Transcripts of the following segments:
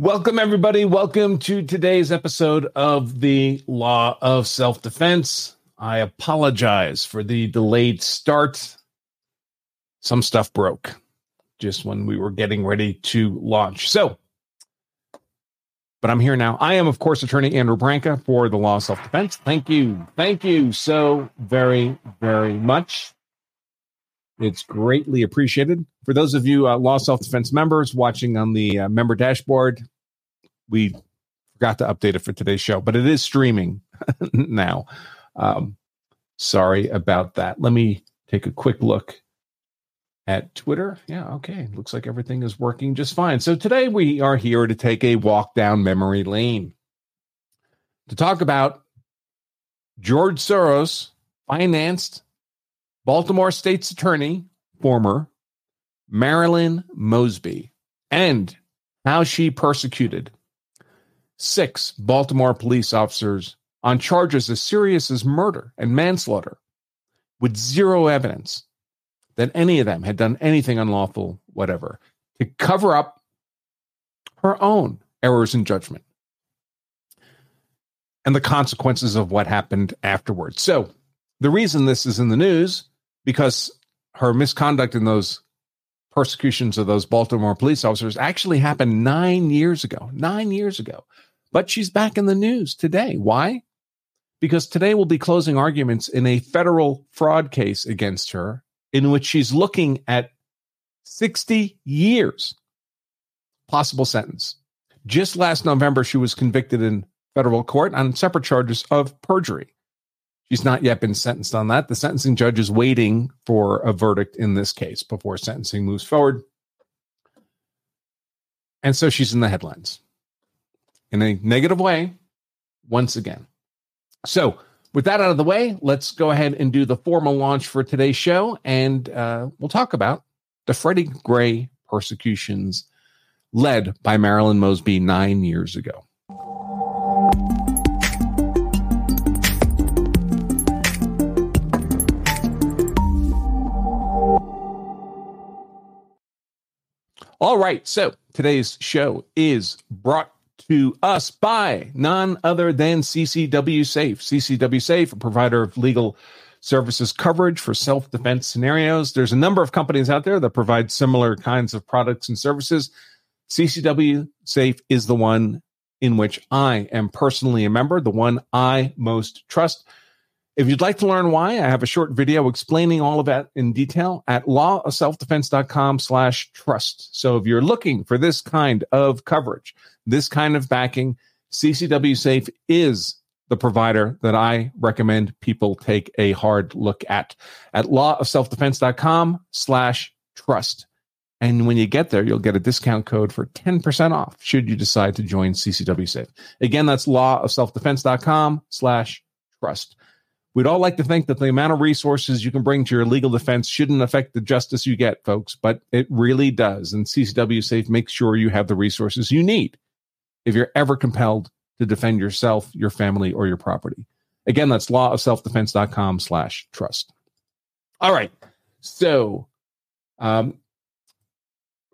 Welcome, everybody. Welcome to today's episode of the Law of Self Defense. I apologize for the delayed start. Some stuff broke just when we were getting ready to launch. So, but I'm here now. I am, of course, attorney Andrew Branca for the Law of Self Defense. Thank you. Thank you so very, very much. It's greatly appreciated. For those of you uh, Law Self Defense members watching on the uh, member dashboard, we forgot to update it for today's show, but it is streaming now. Um, sorry about that. Let me take a quick look at Twitter. Yeah, okay. Looks like everything is working just fine. So today we are here to take a walk down memory lane to talk about George Soros financed Baltimore State's attorney, former Marilyn Mosby, and how she persecuted six Baltimore police officers on charges as serious as murder and manslaughter with zero evidence that any of them had done anything unlawful, whatever, to cover up her own errors in judgment and the consequences of what happened afterwards. So, the reason this is in the news because her misconduct in those persecutions of those Baltimore police officers actually happened nine years ago. Nine years ago. But she's back in the news today. Why? Because today we'll be closing arguments in a federal fraud case against her, in which she's looking at 60 years possible sentence. Just last November, she was convicted in federal court on separate charges of perjury. She's not yet been sentenced on that. The sentencing judge is waiting for a verdict in this case before sentencing moves forward. And so she's in the headlines in a negative way once again. So, with that out of the way, let's go ahead and do the formal launch for today's show. And uh, we'll talk about the Freddie Gray persecutions led by Marilyn Mosby nine years ago. All right. So today's show is brought to us by none other than CCW Safe. CCW Safe, a provider of legal services coverage for self defense scenarios. There's a number of companies out there that provide similar kinds of products and services. CCW Safe is the one in which I am personally a member, the one I most trust. If you'd like to learn why, I have a short video explaining all of that in detail at lawofselfdefense.com slash trust. So if you're looking for this kind of coverage, this kind of backing, CCW Safe is the provider that I recommend people take a hard look at at lawofselfdefense.com slash trust. And when you get there, you'll get a discount code for 10% off should you decide to join CCW Safe. Again, that's lawofselfdefense.com slash trust. We'd all like to think that the amount of resources you can bring to your legal defense shouldn't affect the justice you get, folks, but it really does. And CCW Safe makes sure you have the resources you need if you're ever compelled to defend yourself, your family, or your property. Again, that's lawofselfdefense.com slash trust. All right. So, um,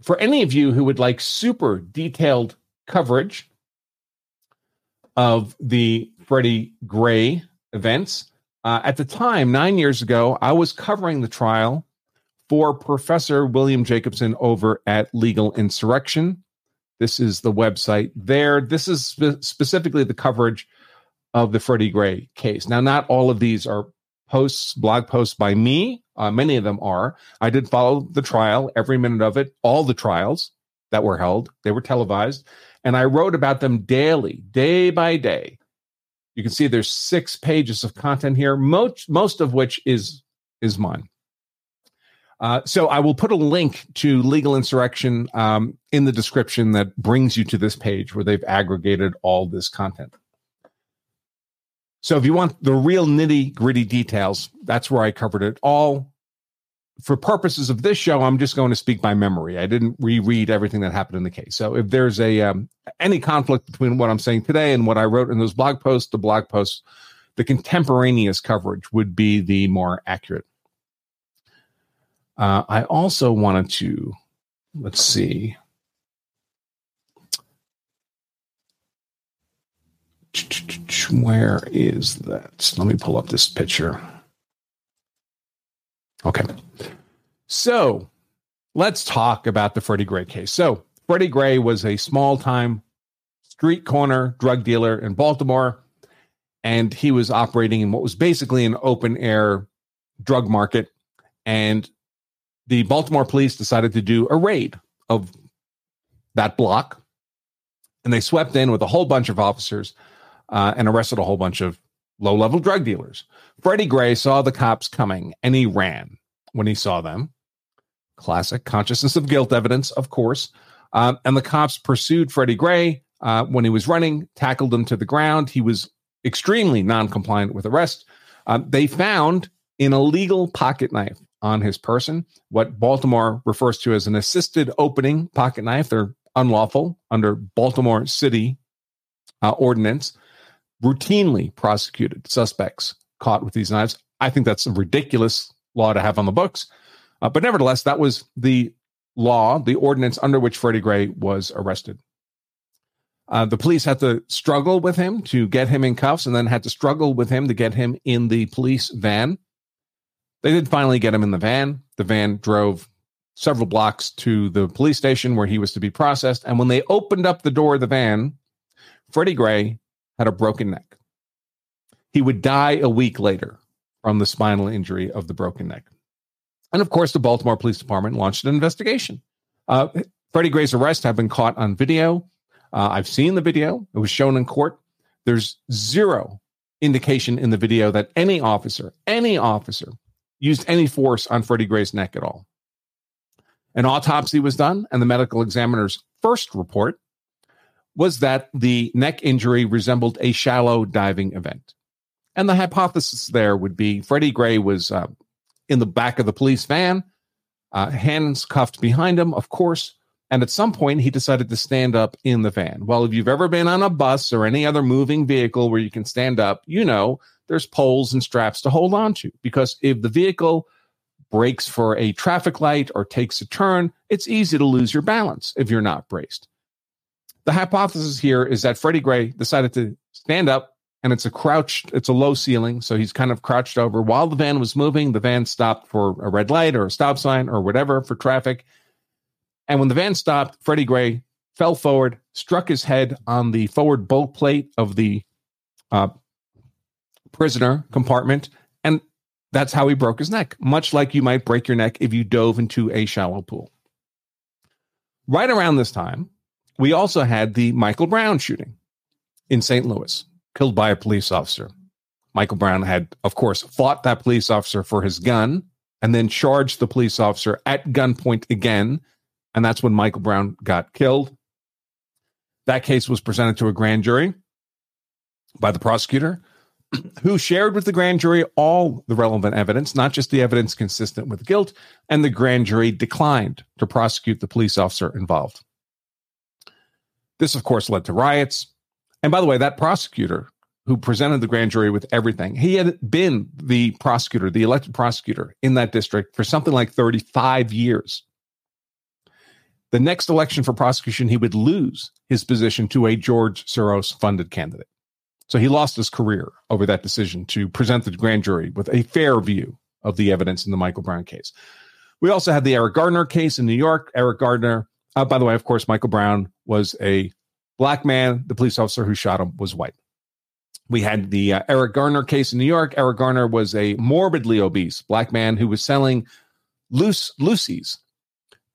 for any of you who would like super detailed coverage of the Freddie Gray events, uh, at the time, nine years ago, I was covering the trial for Professor William Jacobson over at Legal Insurrection. This is the website there. This is spe- specifically the coverage of the Freddie Gray case. Now, not all of these are posts, blog posts by me. Uh, many of them are. I did follow the trial, every minute of it, all the trials that were held. They were televised. And I wrote about them daily, day by day. You can see there's six pages of content here, most most of which is is mine. Uh, so I will put a link to Legal Insurrection um, in the description that brings you to this page where they've aggregated all this content. So if you want the real nitty gritty details, that's where I covered it all for purposes of this show, I'm just going to speak by memory. I didn't reread everything that happened in the case. So if there's a um, any conflict between what I'm saying today and what I wrote in those blog posts, the blog posts, the contemporaneous coverage would be the more accurate. Uh, I also wanted to let's see. Where is that? Let me pull up this picture. Okay. So let's talk about the Freddie Gray case. So Freddie Gray was a small time street corner drug dealer in Baltimore, and he was operating in what was basically an open air drug market. And the Baltimore police decided to do a raid of that block, and they swept in with a whole bunch of officers uh, and arrested a whole bunch of low level drug dealers. Freddie Gray saw the cops coming and he ran when he saw them. Classic consciousness of guilt evidence, of course. Um, and the cops pursued Freddie Gray uh, when he was running, tackled him to the ground. He was extremely non compliant with arrest. Uh, they found an illegal pocket knife on his person, what Baltimore refers to as an assisted opening pocket knife. They're unlawful under Baltimore City uh, ordinance. Routinely prosecuted suspects caught with these knives. I think that's a ridiculous law to have on the books. Uh, but nevertheless, that was the law, the ordinance under which Freddie Gray was arrested. Uh, the police had to struggle with him to get him in cuffs and then had to struggle with him to get him in the police van. They did finally get him in the van. The van drove several blocks to the police station where he was to be processed. And when they opened up the door of the van, Freddie Gray had a broken neck. He would die a week later from the spinal injury of the broken neck. And of course, the Baltimore Police Department launched an investigation. Uh, Freddie Gray's arrest had been caught on video. Uh, I've seen the video, it was shown in court. There's zero indication in the video that any officer, any officer, used any force on Freddie Gray's neck at all. An autopsy was done, and the medical examiner's first report was that the neck injury resembled a shallow diving event. And the hypothesis there would be Freddie Gray was uh, in the back of the police van, uh, hands cuffed behind him, of course. And at some point, he decided to stand up in the van. Well, if you've ever been on a bus or any other moving vehicle where you can stand up, you know there's poles and straps to hold on to. Because if the vehicle brakes for a traffic light or takes a turn, it's easy to lose your balance if you're not braced. The hypothesis here is that Freddie Gray decided to stand up and it's a crouched, it's a low ceiling. So he's kind of crouched over. While the van was moving, the van stopped for a red light or a stop sign or whatever for traffic. And when the van stopped, Freddie Gray fell forward, struck his head on the forward bulk plate of the uh, prisoner compartment. And that's how he broke his neck, much like you might break your neck if you dove into a shallow pool. Right around this time, we also had the Michael Brown shooting in St. Louis killed by a police officer. Michael Brown had, of course, fought that police officer for his gun and then charged the police officer at gunpoint again. And that's when Michael Brown got killed. That case was presented to a grand jury by the prosecutor, who shared with the grand jury all the relevant evidence, not just the evidence consistent with guilt. And the grand jury declined to prosecute the police officer involved. This, of course, led to riots, and by the way, that prosecutor who presented the grand jury with everything, he had been the prosecutor, the elected prosecutor in that district for something like 35 years. The next election for prosecution, he would lose his position to a George Soros funded candidate. So he lost his career over that decision to present the grand jury with a fair view of the evidence in the Michael Brown case. We also had the Eric Gardner case in New York. Eric Gardner, uh, by the way, of course, Michael Brown was a Black man, the police officer who shot him was white. We had the uh, Eric Garner case in New York. Eric Garner was a morbidly obese black man who was selling loose loosies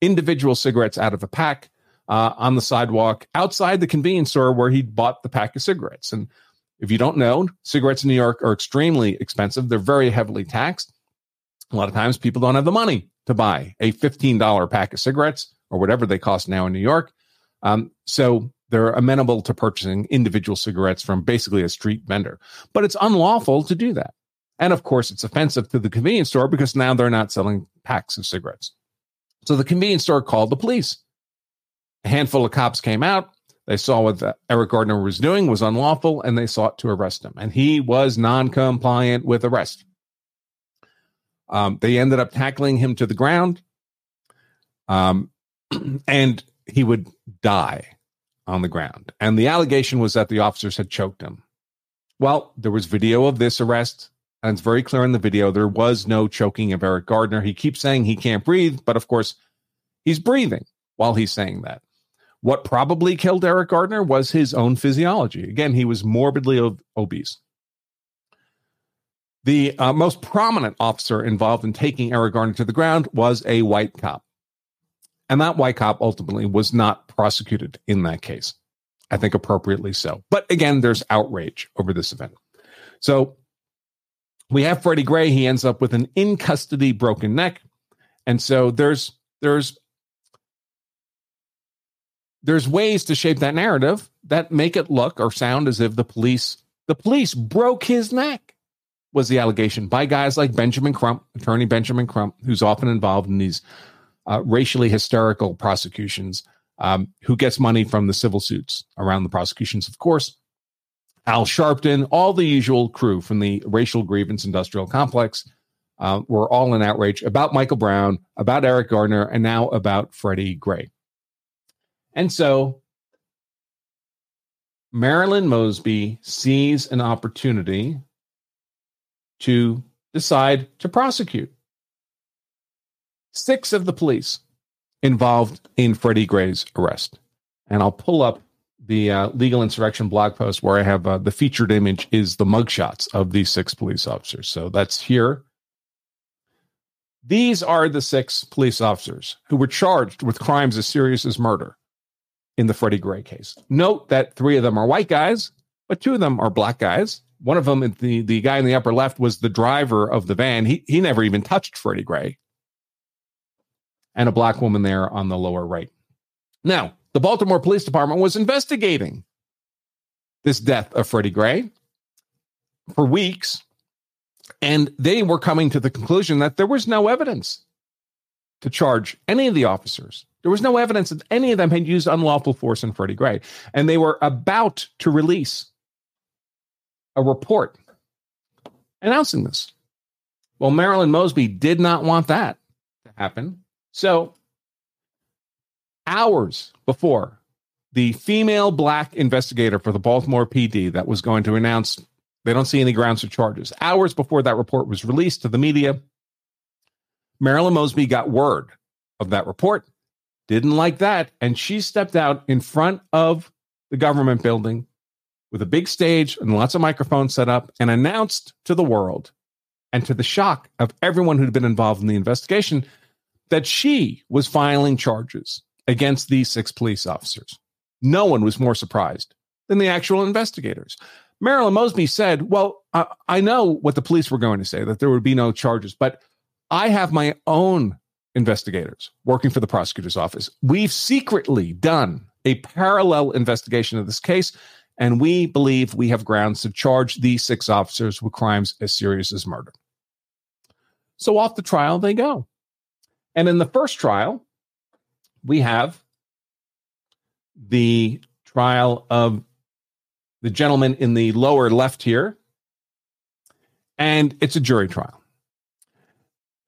individual cigarettes out of a pack uh, on the sidewalk outside the convenience store where he bought the pack of cigarettes. And if you don't know, cigarettes in New York are extremely expensive. They're very heavily taxed. A lot of times people don't have the money to buy a $15 pack of cigarettes or whatever they cost now in New York. Um, so they're amenable to purchasing individual cigarettes from basically a street vendor. But it's unlawful to do that. And of course, it's offensive to the convenience store because now they're not selling packs of cigarettes. So the convenience store called the police. A handful of cops came out. They saw what Eric Gardner was doing was unlawful and they sought to arrest him. And he was non compliant with arrest. Um, they ended up tackling him to the ground. Um, and he would die on the ground. And the allegation was that the officers had choked him, Well, there was video of this arrest, and it's very clear in the video there was no choking of Eric Gardner. He keeps saying he can't breathe, but of course, he's breathing while he's saying that. What probably killed Eric Gardner was his own physiology. Again, he was morbidly ob- obese. The uh, most prominent officer involved in taking Eric Gardner to the ground was a white cop. And that white cop ultimately was not prosecuted in that case. I think appropriately so. But again, there's outrage over this event. So we have Freddie Gray. He ends up with an in custody broken neck. And so there's there's there's ways to shape that narrative that make it look or sound as if the police the police broke his neck was the allegation by guys like Benjamin Crump, attorney Benjamin Crump, who's often involved in these uh, racially hysterical prosecutions, um, who gets money from the civil suits around the prosecutions, of course. Al Sharpton, all the usual crew from the racial grievance industrial complex uh, were all in outrage about Michael Brown, about Eric Gardner, and now about Freddie Gray. And so Marilyn Mosby sees an opportunity to decide to prosecute. Six of the police involved in Freddie Gray's arrest. And I'll pull up the uh, legal insurrection blog post where I have uh, the featured image is the mugshots of these six police officers. So that's here. These are the six police officers who were charged with crimes as serious as murder in the Freddie Gray case. Note that three of them are white guys, but two of them are black guys. One of them, the, the guy in the upper left, was the driver of the van. He, he never even touched Freddie Gray. And a black woman there on the lower right. Now, the Baltimore Police Department was investigating this death of Freddie Gray for weeks. And they were coming to the conclusion that there was no evidence to charge any of the officers. There was no evidence that any of them had used unlawful force in Freddie Gray. And they were about to release a report announcing this. Well, Marilyn Mosby did not want that to happen. So, hours before the female black investigator for the Baltimore PD that was going to announce they don't see any grounds for charges, hours before that report was released to the media, Marilyn Mosby got word of that report, didn't like that, and she stepped out in front of the government building with a big stage and lots of microphones set up and announced to the world and to the shock of everyone who'd been involved in the investigation that she was filing charges against these six police officers. No one was more surprised than the actual investigators. Marilyn Mosby said, Well, I, I know what the police were going to say, that there would be no charges, but I have my own investigators working for the prosecutor's office. We've secretly done a parallel investigation of this case, and we believe we have grounds to charge these six officers with crimes as serious as murder. So off the trial they go. And in the first trial, we have the trial of the gentleman in the lower left here, and it's a jury trial.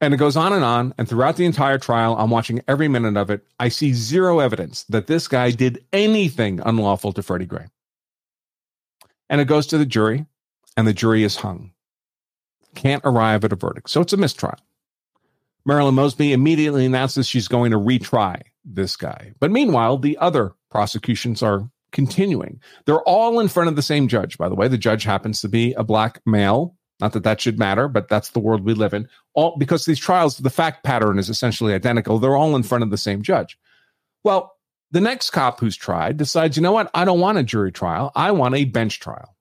And it goes on and on. And throughout the entire trial, I'm watching every minute of it. I see zero evidence that this guy did anything unlawful to Freddie Gray and it goes to the jury, and the jury is hung. Can't arrive at a verdict. So it's a mistrial. Marilyn Mosby immediately announces she's going to retry this guy. But meanwhile, the other prosecutions are continuing. They're all in front of the same judge, by the way. The judge happens to be a black male. Not that that should matter, but that's the world we live in. All because these trials, the fact pattern is essentially identical. They're all in front of the same judge. Well, the next cop who's tried decides, you know what? I don't want a jury trial. I want a bench trial.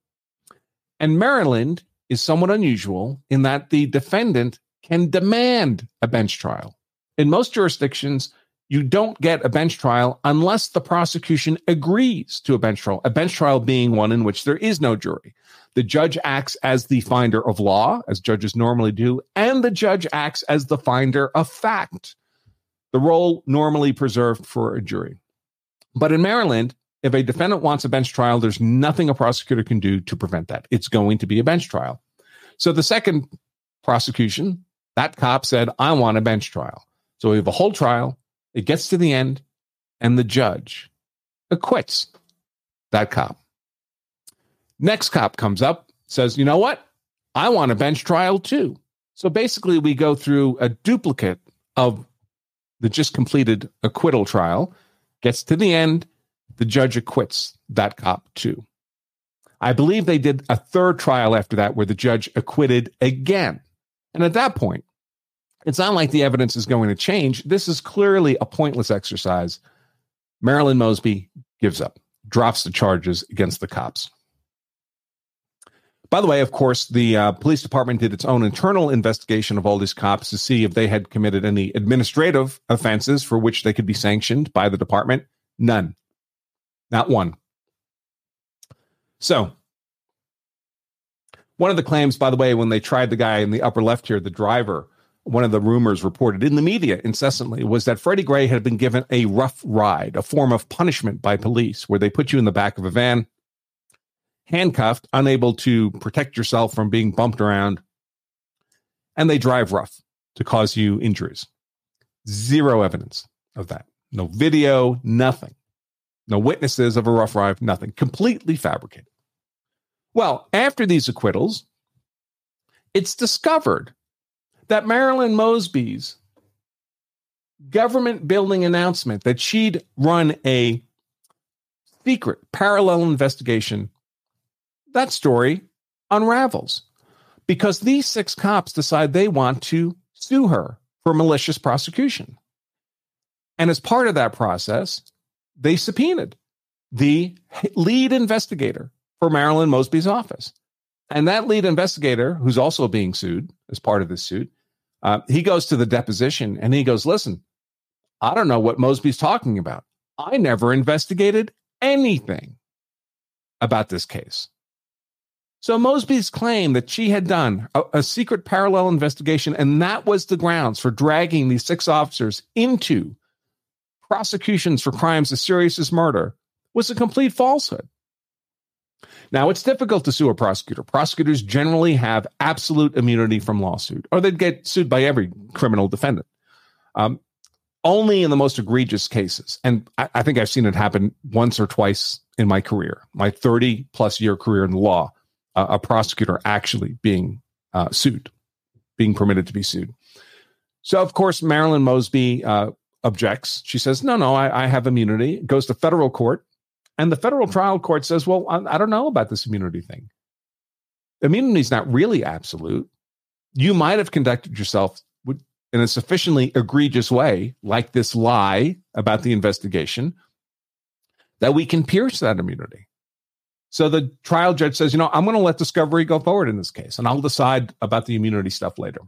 And Maryland is somewhat unusual in that the defendant can demand a bench trial. In most jurisdictions, you don't get a bench trial unless the prosecution agrees to a bench trial, a bench trial being one in which there is no jury. The judge acts as the finder of law, as judges normally do, and the judge acts as the finder of fact, the role normally preserved for a jury. But in Maryland, if a defendant wants a bench trial, there's nothing a prosecutor can do to prevent that. It's going to be a bench trial. So the second prosecution, that cop said, I want a bench trial. So we have a whole trial. It gets to the end, and the judge acquits that cop. Next cop comes up, says, you know what? I want a bench trial too. So basically, we go through a duplicate of the just completed acquittal trial, gets to the end, the judge acquits that cop too. I believe they did a third trial after that where the judge acquitted again. And at that point, it's not like the evidence is going to change. This is clearly a pointless exercise. Marilyn Mosby gives up, drops the charges against the cops. By the way, of course, the uh, police department did its own internal investigation of all these cops to see if they had committed any administrative offenses for which they could be sanctioned by the department. None. Not one. So, one of the claims, by the way, when they tried the guy in the upper left here, the driver, one of the rumors reported in the media incessantly was that Freddie Gray had been given a rough ride, a form of punishment by police, where they put you in the back of a van, handcuffed, unable to protect yourself from being bumped around, and they drive rough to cause you injuries. Zero evidence of that. No video, nothing. No witnesses of a rough ride, nothing. Completely fabricated. Well, after these acquittals, it's discovered that Marilyn Mosby's government building announcement that she'd run a secret parallel investigation, that story unravels because these six cops decide they want to sue her for malicious prosecution. And as part of that process, they subpoenaed the lead investigator for Marilyn Mosby's office. And that lead investigator, who's also being sued as part of this suit, uh, he goes to the deposition and he goes, Listen, I don't know what Mosby's talking about. I never investigated anything about this case. So Mosby's claim that she had done a, a, secret parallel investigation, and that was the grounds for dragging these six officers into prosecutions for crimes as serious as murder, was a complete falsehood. Now, it's difficult to sue a prosecutor. Prosecutors generally have absolute immunity from lawsuit, or they'd get sued by every criminal defendant. Um, only in the most egregious cases. And I, I, think I've seen it happen once or twice in my career, my 30 plus year career in the law, uh, a prosecutor actually being uh, sued, being permitted to be sued. So, of course, Marilyn Mosby uh, objects. She says, no, no, I, I have immunity. Goes to federal court. And the federal mm. trial court says, well, I, I don't know about this immunity thing. Immunity is not really absolute. You might have conducted yourself in a sufficiently egregious way, like this lie about the investigation, that we can pierce that immunity. So the trial judge says, you know, I'm going to let discovery go forward in this case, and I'll decide about the immunity stuff later.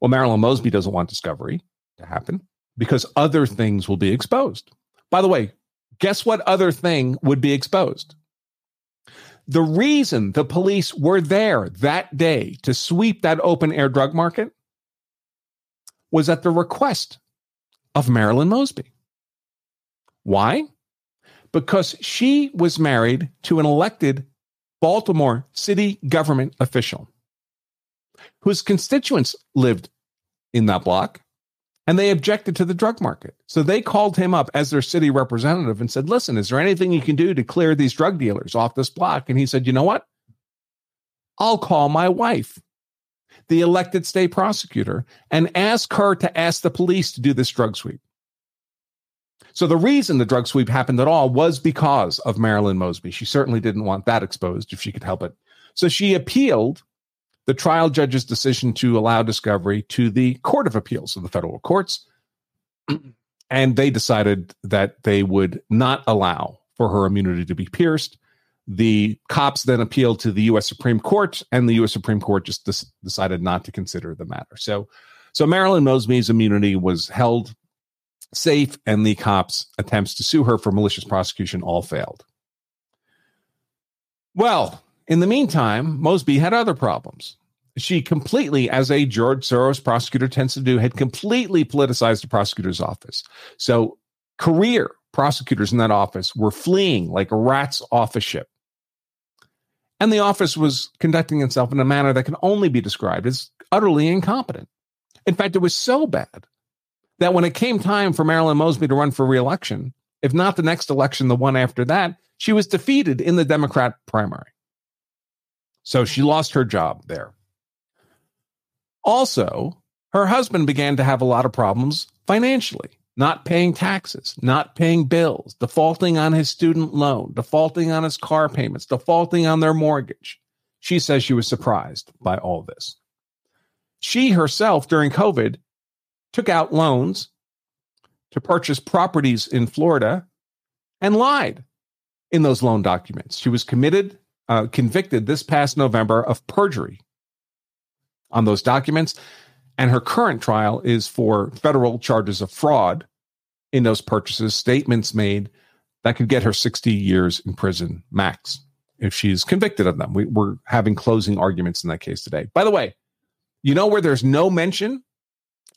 Well, Marilyn Mosby doesn't want discovery to happen because other things will be exposed. By the way, guess what other thing would be exposed? The reason the police were there that day to sweep that open air drug market was at the request of Marilyn Mosby. Why? Because she was married to an elected Baltimore city government official whose constituents lived in that block and they objected to the drug market. So they called him up as their city representative and said, Listen, is there anything you can do to clear these drug dealers off this block? And he said, You know what? I'll call my wife, the elected state prosecutor, and ask her to ask the police to do this drug sweep. So the reason the drug sweep happened at all was because of Marilyn Mosby. She certainly didn't want that exposed if she could help it. So she appealed the trial judge's decision to allow discovery to the Court of Appeals of the federal courts. and they decided that they would not allow for her immunity to be pierced. The cops then appealed to the U.S. Supreme Court, and the U.S. Supreme Court just des- decided not to consider the matter. So, so Marilyn Mosby's immunity was held safe, and the cops' attempts to sue her for malicious prosecution all failed. Well, in the meantime, Mosby had other problems. She completely, as a George Soros prosecutor tends to do, had completely politicized the prosecutor's office. So, career prosecutors in that office were fleeing like rats off a ship. And the office was conducting itself in a manner that can only be described as utterly incompetent. In fact, it was so bad that when it came time for Marilyn Mosby to run for reelection, if not the next election, the one after that, she was defeated in the Democrat primary. So she lost her job there. Also, her husband began to have a lot of problems financially, not paying taxes, not paying bills, defaulting on his student loan, defaulting on his car payments, defaulting on their mortgage. She says she was surprised by all this. She herself, during COVID, took out loans to purchase properties in Florida and lied in those loan documents. She was committed, uh, convicted this past November of perjury on those documents. And her current trial is for federal charges of fraud in those purchases, statements made that could get her 60 years in prison max if she's convicted of them. We, we're having closing arguments in that case today. By the way, you know where there's no mention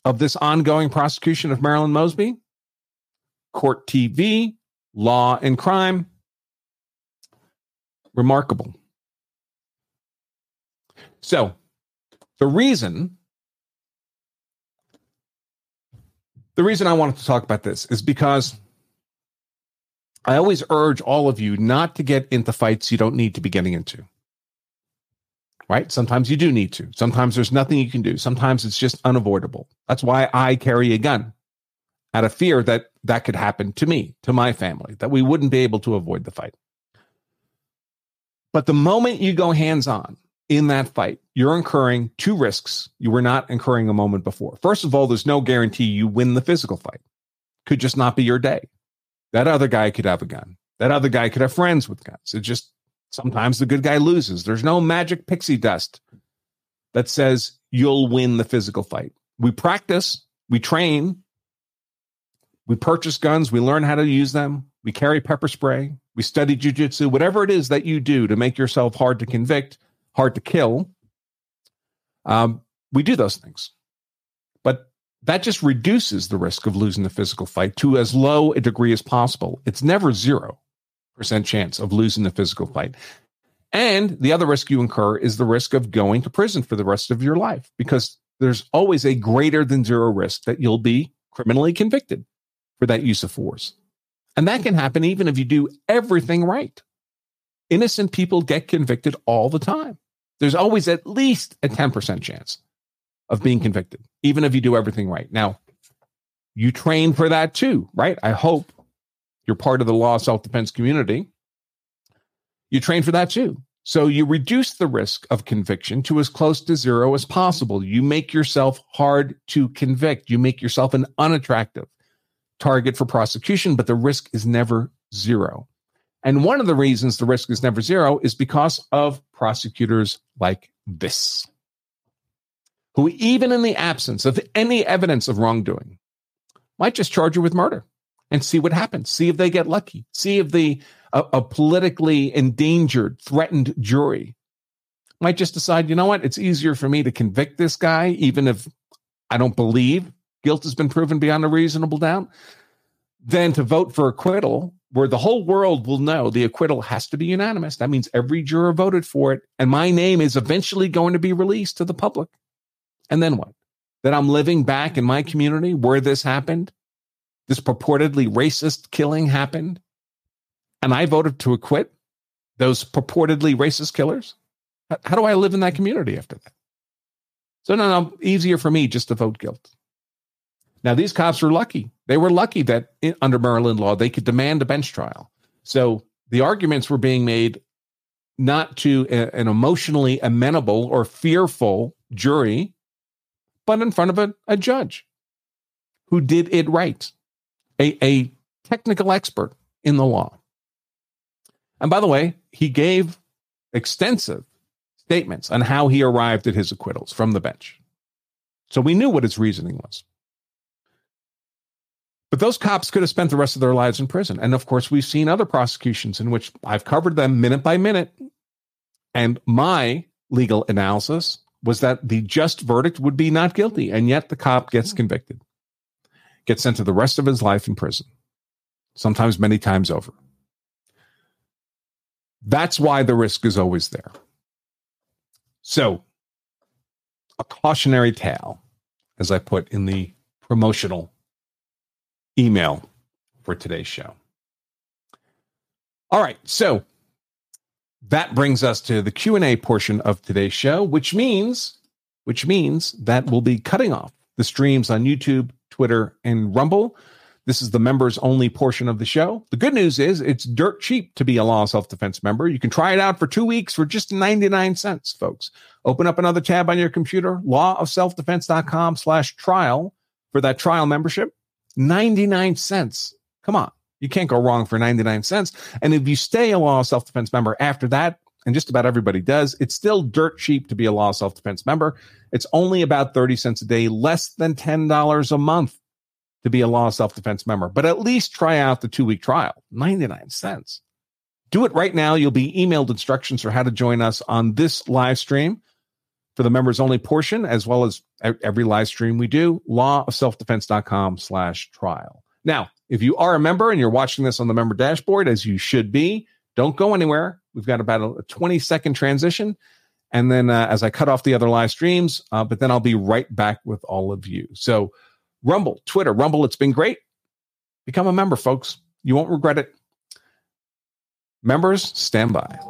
of this ongoing prosecution of Marilyn Mosby? Court TV, Law and Crime. Remarkable. So, the reason the reason I wanted to talk about this is because I always urge all of you not to get into fights you don't need to be getting into. Right? Sometimes you do need to. Sometimes there's nothing you can do. Sometimes it's just unavoidable. That's why I carry a gun out of fear that that could happen to me, to my family, that we wouldn't be able to avoid the fight. But the moment you go hands on in that fight, you're incurring two risks you were not incurring a moment before. First of all, there's no guarantee you win the physical fight. Could just not be your day. That other guy could have a gun. That other guy could have friends with guns. It just sometimes the good guy loses. There's no magic pixie dust that says you'll win the physical fight. We practice, we train, we purchase guns, we learn how to use them, we carry pepper spray, we study jujitsu, whatever it is that you do to make yourself hard to convict, hard to kill. Um, we do those things. But that just reduces the risk of losing the physical fight to as low a degree as possible. It's never 0% chance of losing the physical fight. And the other risk you incur is the risk of going to prison for the rest of your life because there's always a greater than zero risk that you'll be criminally convicted for that use of force. And that can happen even if you do everything right. Innocent people get convicted all the time. There's always at least a 10% chance of being convicted, even if you do everything right. Now, you train for that too, right? I hope you're part of the law self defense community. You train for that too. So you reduce the risk of conviction to as close to zero as possible. You make yourself hard to convict. You make yourself an unattractive target for prosecution, but the risk is never zero. And one of the reasons the risk is never zero is because of prosecutors like this, who, even in the absence of any evidence of wrongdoing, might just charge you with murder and see what happens. See if they get lucky. See if the a, a politically endangered, threatened jury might just decide, you know what, it's easier for me to convict this guy, even if I don't believe guilt has been proven beyond a reasonable doubt, than to vote for acquittal, where the whole world will know the acquittal has to be unanimous. That means every juror voted for it, and my name is eventually going to be released to the public. And then what? That I'm living back in my community where this happened, this purportedly racist killing happened, and I voted to acquit those purportedly racist killers? How do I live in that community after that? So, no, no, easier for me just to vote guilt. Now, these cops were lucky. They were lucky that in, under Maryland law, they could demand a bench trial. So the arguments were being made not to a, an emotionally amenable or fearful jury, but in front of a, a judge who did it right, a, a technical expert in the law. And by the way, he gave extensive statements on how he arrived at his acquittals from the bench. So we knew what his reasoning was. But those cops could have spent the rest of their lives in prison. And of course, we've seen other prosecutions in which I've covered them minute by minute. And my legal analysis was that the just verdict would be not guilty. And yet the cop gets hmm. convicted, gets sent to the rest of his life in prison, sometimes many times over. That's why the risk is always there. So, a cautionary tale, as I put in the promotional email for today's show. All right. So that brings us to the Q&A portion of today's show, which means which means that we'll be cutting off the streams on YouTube, Twitter, and Rumble. This is the members only portion of the show. The good news is it's dirt cheap to be a law of self defense member. You can try it out for two weeks for just 99 cents, folks. Open up another tab on your computer, lawofselfdefense.com slash trial for that trial membership. 99 cents. Come on. You can't go wrong for 99 cents. And if you stay a law self defense member after that, and just about everybody does, it's still dirt cheap to be a law self defense member. It's only about 30 cents a day, less than $10 a month to be a law self defense member. But at least try out the two week trial, 99 cents. Do it right now. You'll be emailed instructions for how to join us on this live stream for the members only portion, as well as every live stream we do, lawofselfdefense.com slash trial. Now, if you are a member and you're watching this on the member dashboard, as you should be, don't go anywhere. We've got about a 20 second transition. And then uh, as I cut off the other live streams, uh, but then I'll be right back with all of you. So, Rumble, Twitter, Rumble, it's been great. Become a member, folks. You won't regret it. Members, stand by.